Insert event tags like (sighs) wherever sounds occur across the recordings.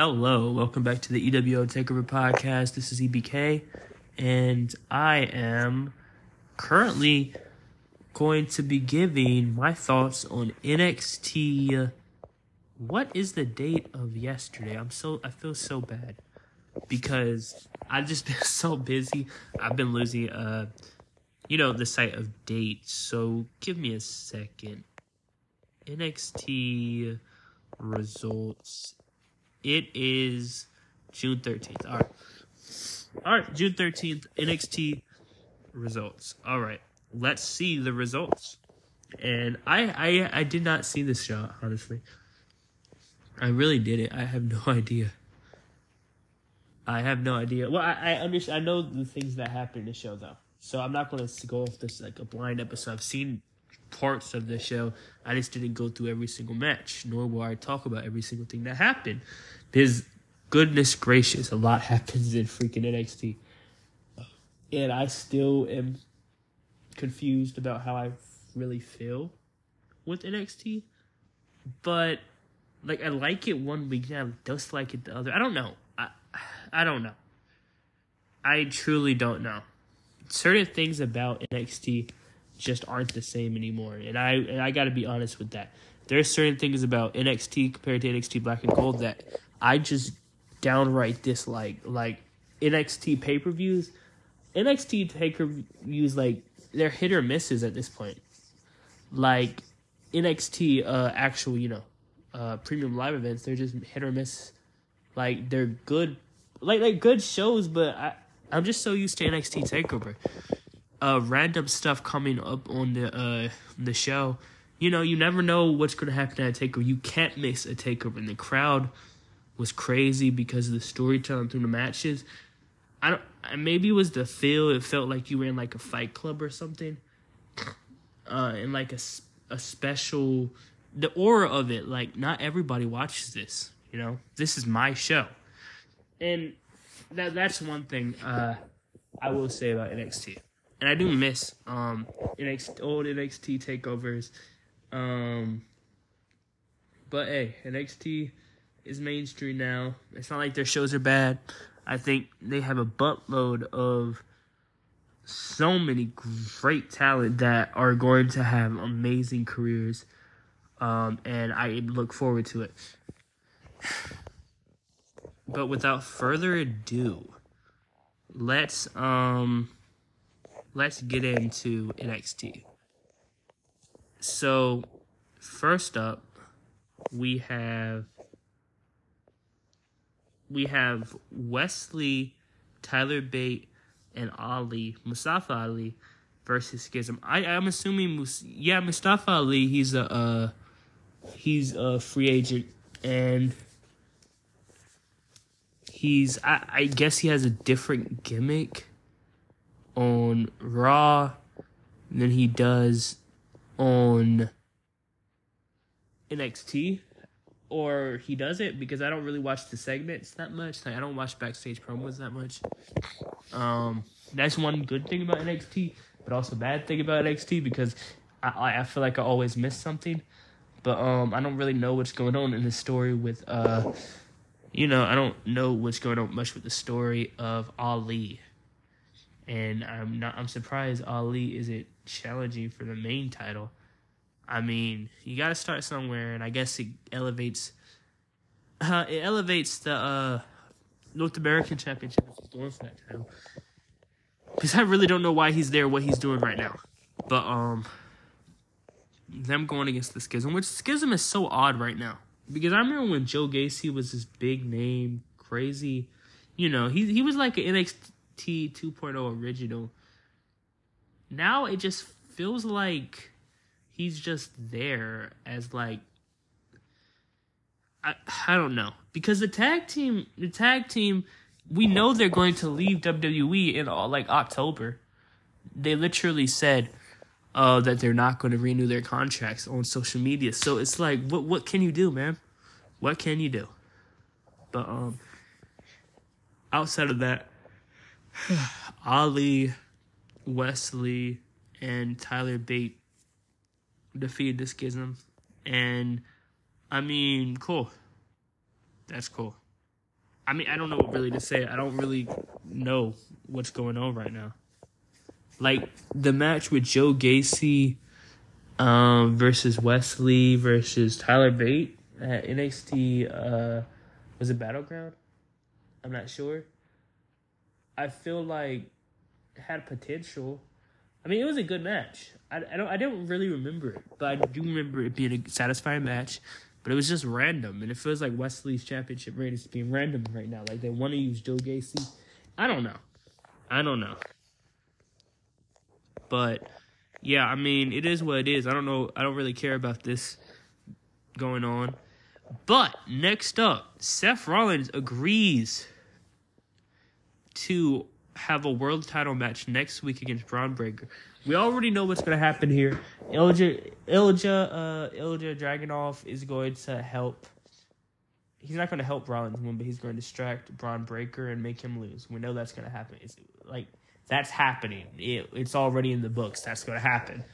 Hello, welcome back to the EWO Takeover Podcast. This is EBK, and I am currently going to be giving my thoughts on NXT. What is the date of yesterday? I'm so I feel so bad because I've just (laughs) been so busy. I've been losing uh you know the site of dates. So give me a second. NXT results. It is June 13th. All right. All right, June 13th, NXT results. All right. Let's see the results. And I I I did not see this show, honestly. I really didn't. I have no (laughs) idea. I have no idea. Well, I I understand. I know the things that happen in the show though, so I'm not going to go off this like a blind episode. I've seen parts of the show. I just didn't go through every single match, nor will I talk about every single thing that happened. Because goodness gracious, a lot (laughs) happens in freaking NXT, and I still am confused about how I really feel with NXT. But like, I like it one week, and I dislike it the other. I don't know. I I don't know. I truly don't know. Certain things about NXT just aren't the same anymore, and I and I got to be honest with that. There are certain things about NXT compared to NXT Black and Gold that I just downright dislike. Like NXT pay per views, NXT pay per views like they're hit or misses at this point. Like NXT uh actual you know uh premium live events, they're just hit or miss. Like they're good, like like good shows, but I I'm just so used to NXT Takeover uh random stuff coming up on the uh the show. You know, you never know what's gonna happen at a takeover. You can't miss a takeover. And the crowd was crazy because of the storytelling through the matches. I don't maybe it was the feel. It felt like you were in like a fight club or something. Uh and like a a special the aura of it, like not everybody watches this, you know. This is my show. And that that's one thing uh I will say about NXT and I do miss um NXT old NXT takeovers. Um but hey, NXT is mainstream now. It's not like their shows are bad. I think they have a buttload of so many great talent that are going to have amazing careers. Um and I look forward to it. (sighs) But without further ado, let's um let's get into NXT. So, first up, we have we have Wesley, Tyler Bate, and Ali Mustafa Ali versus Schism. I I'm assuming yeah Mustafa Ali he's a uh, he's a free agent and he's I, I guess he has a different gimmick on Raw than he does on NXT. Or he does it because I don't really watch the segments that much. Like I don't watch backstage promos that much. Um, that's one good thing about NXT, but also bad thing about NXT because I I- feel like I always miss something. But um, I don't really know what's going on in the story with uh, you know, I don't know what's going on much with the story of Ali and I'm not. I'm surprised Ali isn't challenging for the main title. I mean, you got to start somewhere, and I guess it elevates. Uh, it elevates the uh, North American Championship he's for that title. Because I really don't know why he's there, what he's doing right now. But um, them going against the Schism, which Schism is so odd right now. Because I remember when Joe Gacy was this big name, crazy, you know, he he was like an NXT 2.0 original. Now it just feels like he's just there as like I I don't know because the tag team the tag team we know they're going to leave WWE in all like October. They literally said uh, that they're not going to renew their contracts on social media. So it's like, what what can you do, man? What can you do? But um, outside of that, Ali, Wesley, and Tyler Bate defeated the Schism, and I mean, cool. That's cool. I mean, I don't know what really to say. I don't really know what's going on right now. Like the match with Joe Gacy um, versus Wesley versus Tyler Bate at NXT. Uh, was it Battleground? I'm not sure. I feel like had potential. I mean, it was a good match. I, I don't I don't really remember it, but I do remember it being a satisfying match. But it was just random, and it feels like Wesley's championship reign is being random right now. Like they want to use Joe Gacy. I don't know. I don't know. But yeah, I mean, it is what it is. I don't know. I don't really care about this going on. But next up, Seth Rollins agrees to have a world title match next week against Bron Breakker. We already know what's going to happen here. Ilja, Ilja, uh, Ilja Dragunov is going to help. He's not going to help Rollins win, but he's going to distract Bron Breakker and make him lose. We know that's going to happen. It's like that's happening. It, it's already in the books. That's going to happen.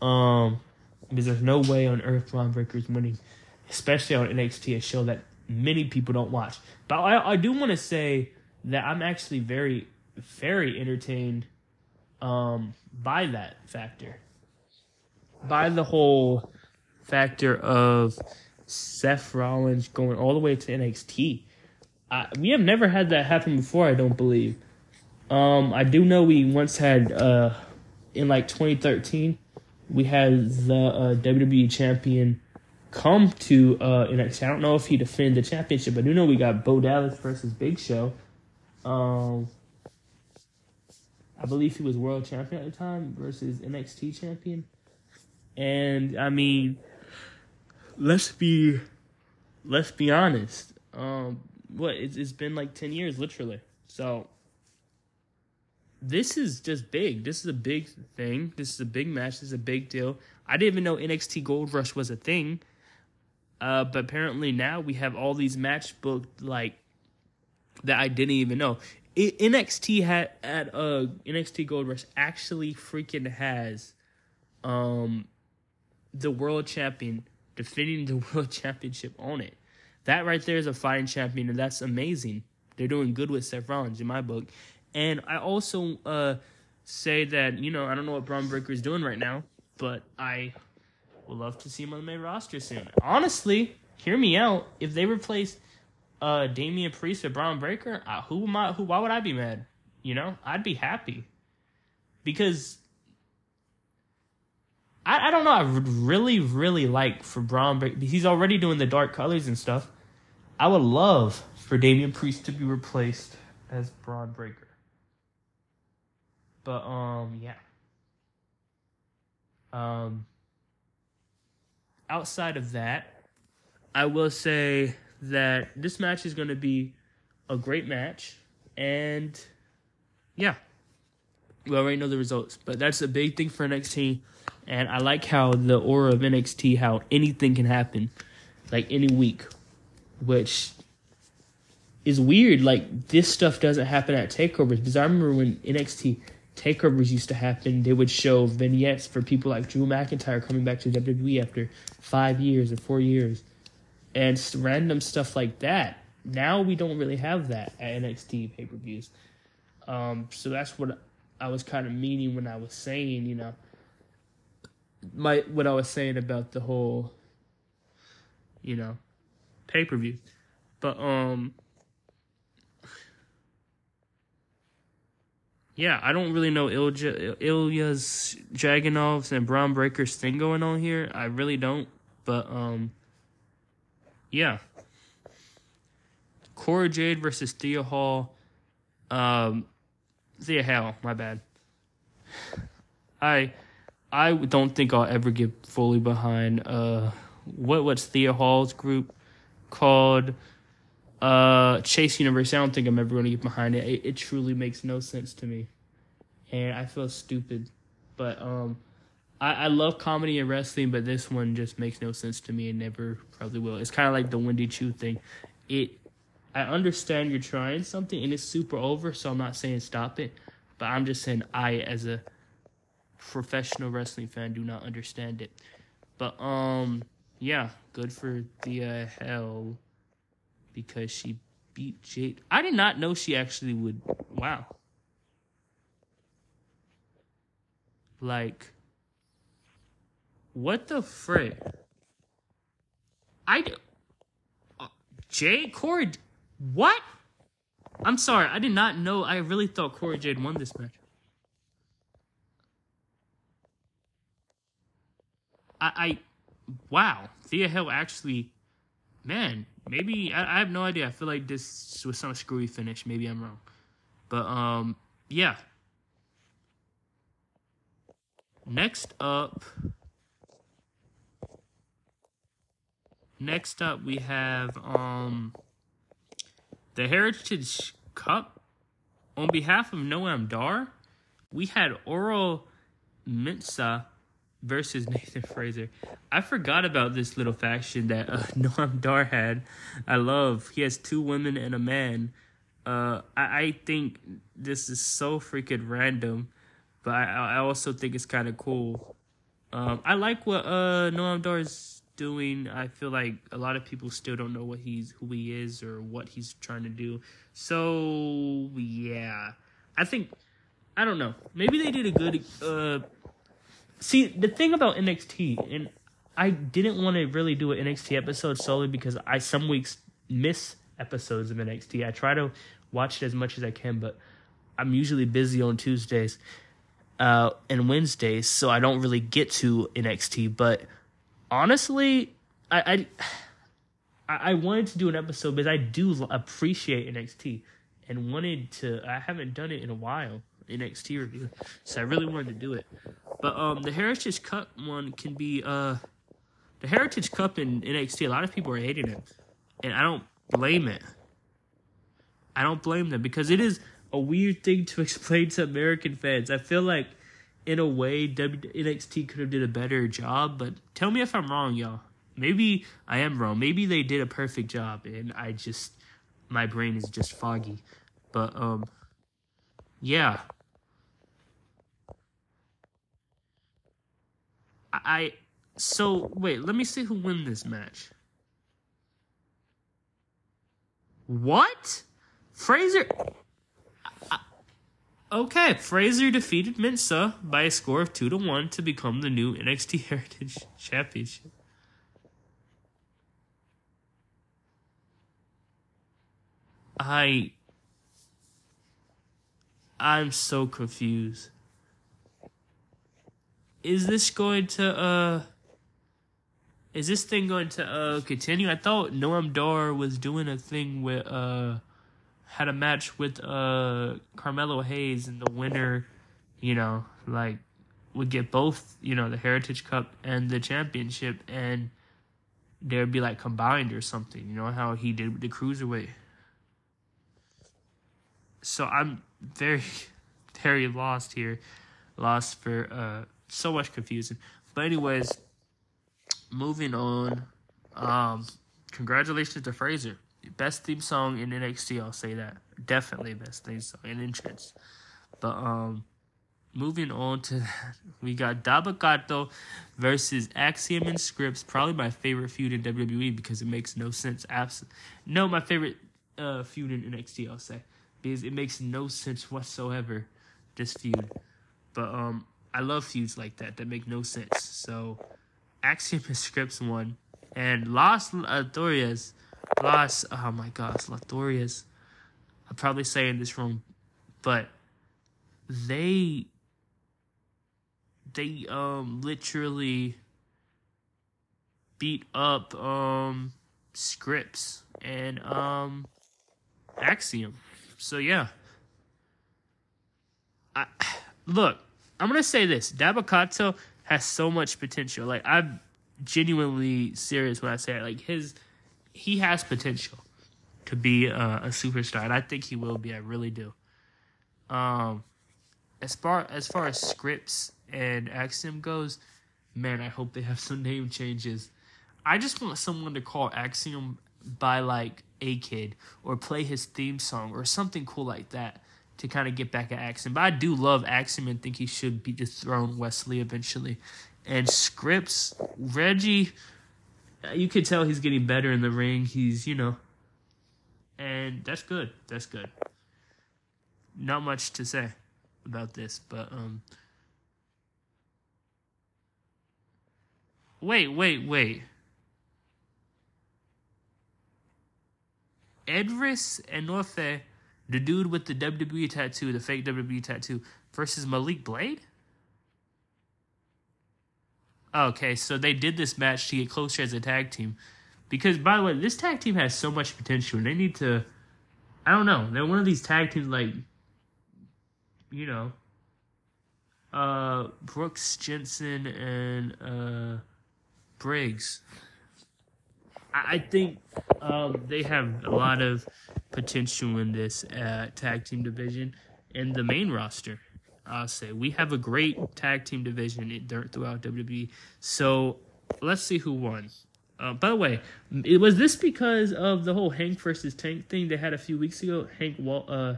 Um, because there's no way on earth Bron Breakker's winning, especially on NXT, a show that many people don't watch. But I, I do want to say that I'm actually very, very entertained um, by that factor. By the whole factor of Seth Rollins going all the way to NXT. I, we have never had that happen before, I don't believe. Um, I do know we once had uh, in like 2013, we had the uh, WWE champion come to uh, NXT. I don't know if he defended the championship, but I do know we got Bo Dallas versus Big Show. Um, I believe he was world champion at the time versus NXT champion. And I mean, let's be let's be honest. Um, what it's, it's been like ten years, literally. So this is just big. This is a big thing. This is a big match. This is a big deal. I didn't even know NXT Gold Rush was a thing. Uh, but apparently now we have all these match booked like that I didn't even know. NXT had at uh NXT Gold Rush actually freaking has um the world champion defending the (laughs) world championship on it. That right there is a fighting champion, and that's amazing. They're doing good with Seth Rollins in my book. And I also uh, say that, you know, I don't know what Bron Breakker is doing right now, but I would love to see him on the main roster soon. Honestly, hear me out. If they replace uh, Damian Priest with Bron Breakker, who am I, who, why would I be mad? You know, I'd be happy. Because I, I don't know. I would really, really like for Bron Breakker. He's already doing the dark colors and stuff. I would love for Damian Priest to be replaced as Bron Breakker. But um yeah. Um outside of that, I will say that this match is going to be a great match and yeah. We already know the results, but that's a big thing for NXT and I like how the aura of NXT how anything can happen like any week which is weird like this stuff doesn't happen at takeovers because I remember when NXT takeovers used to happen, they would show vignettes for people like Drew McIntyre coming back to WWE after five years or four years, and random stuff like that. Now we don't really have that at NXT pay per views. Um, so that's what I was kind of meaning when I was saying, you know, my what I was saying about the whole, you know, pay per view. But um, yeah, I don't really know Ilja, Ilya's Dragunov's and Bron Breakker's thing going on here. I really don't. But um, yeah. Cora Jade versus Thea Hall. Um, Thea Hall, my bad. I I don't think I'll ever get fully behind uh what what's Thea Hall's group called uh, Chase University, I don't think I'm ever going to get behind it. it. It truly makes no sense to me, and I feel stupid. But um, I, I love comedy and wrestling, but this one just makes no sense to me and never probably will. It's kind of like the Wendy Choo thing. It, I understand you're trying something and it's super over, so I'm not saying stop it, but I'm just saying I, as a professional wrestling fan, do not understand it. But um, yeah, good for the uh, hell because she beat Jade. I did not know she actually would. Wow. Like, what the frick? I. Uh, Jade Cora. What? I'm sorry. I did not know. I really thought Cora Jade won this match. I, I wow, Thea Hill actually, man, maybe I, I have no idea. I feel like this was some screwy finish. Maybe I'm wrong, but um, yeah. Next up, next up we have um the Heritage Cup on behalf of Noam Dar. We had Oro Mensah versus (laughs) Nathan Frazer. I forgot about this little faction that uh, (laughs) Noam Dar had. I love. He has two women and a man. Uh, I, I think this is so freaking random, but I, I also think it's kind of cool. Um, I like what uh, Noam Dar is doing. I feel like a lot of people still don't know what he's who he is or what he's trying to do. So yeah, I think I don't know. Maybe they did a good uh, See, the thing about NXT, and I didn't want to really do an NXT episode solely because I some weeks miss episodes of NXT. I try to watch it as much as I can, but I'm usually busy on Tuesdays uh, and Wednesdays, so I don't really get to NXT. But honestly, I, I I wanted to do an episode because I do appreciate NXT and wanted to. I haven't done it in a while. NXT review. So I really wanted to do it. But um the Heritage Cup one can be uh the Heritage Cup in NXT, a lot of people are hating it. And I don't blame it. I don't blame them because it is a weird thing to (laughs) explain to American fans. I feel like in a way NXT could have did a better job, but tell me if I'm wrong, y'all. Maybe I am wrong. Maybe they did a perfect job and I just my brain is just foggy. But um yeah. I so wait, let me see who win this match. What? Frazer Okay, Frazer defeated Mensah by a score of 2 to 1 to become the new NXT (laughs) Heritage Championship. I I'm so confused is this going to uh is this thing going to uh continue? I thought Noam Dar was doing a thing with uh had a match with uh Carmelo Hayes and the winner, you know, like would get both, you know, the Heritage Cup and the championship and there'd be like combined or something, you know, how he did with the cruiserweight. So I'm very (laughs) very lost here. Lost for uh so much confusing. But anyways, moving on. Um, congratulations to Frazer. Best theme song in NXT, I'll say that. Definitely best theme song in entrance. But um moving on to that, we got Dabba-Kato versus Axiom and Scrypts. Probably my favorite feud in WWE because it makes no sense. Abs- no, my favorite uh, feud in NXT, I'll say. Because it makes no sense whatsoever, this feud. But um I love feuds like that that make no sense. So Axiom and Scrypts won. And Las Latorias, Las, oh my gosh, Latorias. I'm probably saying this wrong, but they, they, um, literally beat up, um, Scrypts and, um, Axiom. So yeah. I, look, I'm gonna say this: Dabba-Kato has so much potential. Like I'm genuinely serious when I say it. Like his, he has potential to be a, a superstar, and I think he will be. I really do. Um, as far as far as Scrypts and Axiom goes, man, I hope they have some name changes. I just want someone to call Axiom by like a kid or play his theme song or something cool like that to kind of get back at Axiom. But I do love Axiom and think he should be dethroned Wesley eventually. And Scrypts, Reggie, you could tell he's getting better in the ring. He's, you know, and that's good. That's good. Not much to say about this, but um. Wait, wait, wait. Edris Enofe, the dude with the WWE tattoo, the fake WWE tattoo, versus Malik Blade? Okay, so they did this match to get closer as a tag team. Because, by the way, this tag team has so much potential, and they need to. I don't know. They're one of these tag teams, like, you know, uh, Brooks Jensen and uh, Briggs. I, I think um, they have a lot of potential in this uh, tag team division and the main roster. I'll say we have a great tag team division throughout WWE. So let's see who won. Uh, by the way, it was this because of the whole Hank versus Tank thing they had a few weeks ago. Hank Wall, uh,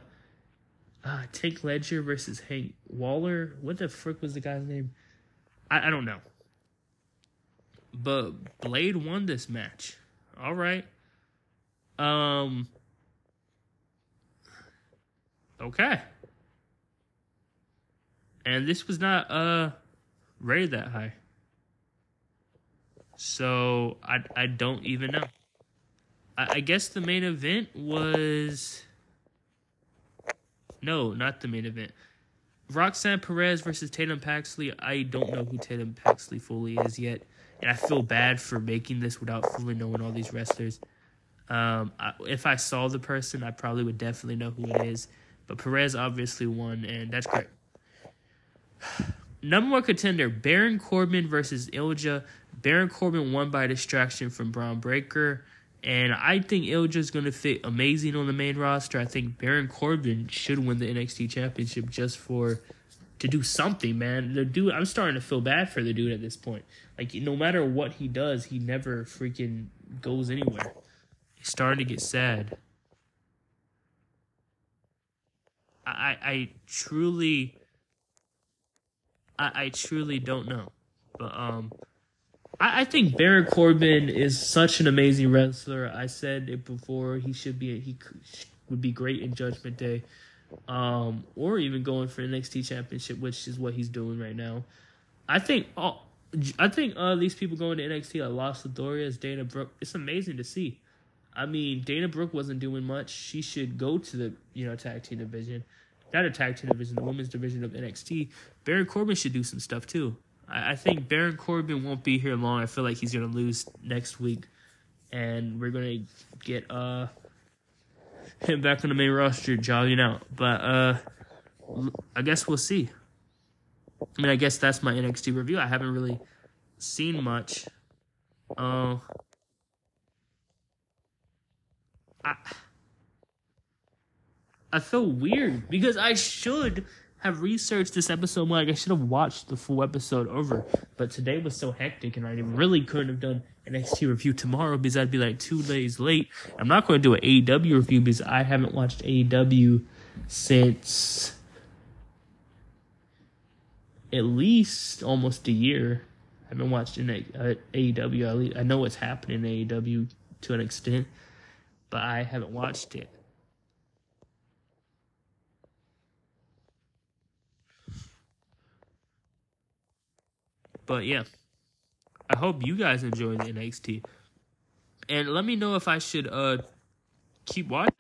uh, Tank Ledger versus Hank Waller. What the frick was the guy's name? I, I don't know. But Blade won this match. All right. Um. Okay. And this was not uh rated that high. So I I don't even know. I, I guess the main event was no, not the main event. Roxanne Perez versus Tatum Paxley. I don't know who Tatum Paxley fully is yet and I feel bad for making this without fully knowing all these wrestlers. Um, I, if I saw the person, I probably would definitely know who it is. But Perez obviously won, and that's great. Number one contender: Baron Corbin versus Ilja. Baron Corbin won by distraction from Bron Breakker. and I think Ilja is going to fit amazing on the main roster. I think Baron Corbin should win the NXT Championship just for to do something, man. The dude, I'm starting to feel bad for the dude at this point. Like, no matter what he does, he never freaking goes anywhere. He's starting to get sad. I, I truly, I, I truly don't know, but um, I, I think Baron Corbin is such an amazing wrestler. I said it before. He should be. He would be great in Judgment Day um, or even going for NXT Championship, which is what he's doing right now. I think all, I think uh, these people going to NXT like Las Luthorias, Dana Brooke. It's amazing to see. I mean, Dana Brooke wasn't doing much. She should go to the you know tag team division, not attack tag division, the women's division of NXT. Baron Corbin should do some stuff too. I, I think Baron Corbin won't be here long. I feel like he's gonna lose next week, and we're gonna get uh him back on the main roster jogging out. But uh I guess we'll see. I mean, I guess that's my NXT review. I haven't really seen much. Uh, I I feel weird because I should have researched this episode more. Like I should have watched the full episode over, but today was so hectic, and I really couldn't have done an NXT review tomorrow because I'd be like two days late. I'm not going to do an AEW review because I haven't watched AEW since at least almost a year. I haven't watched an AEW. Uh, I know what's happening in AEW to an extent, but I haven't watched it. But yeah, I hope you guys enjoy the NXT. And let me know if I should uh keep watching.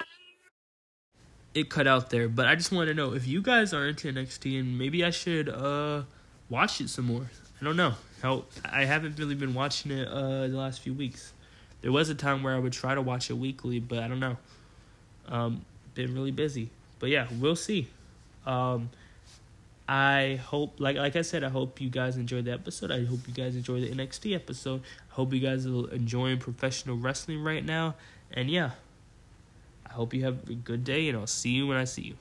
It cut out there, but I just want to know if you guys are into NXT and maybe I should uh watch it some more. I don't know. How I haven't really been watching it uh the last few weeks. There was a time where I would try to watch it weekly, but I don't know. Um been really busy. But yeah, we'll see. Um I hope, like like I said, I hope you guys enjoyed the episode. I hope you guys enjoy the NXT episode. I hope you guys are enjoying professional wrestling right now. And yeah, I hope you have a good day, and I'll see you when I see you.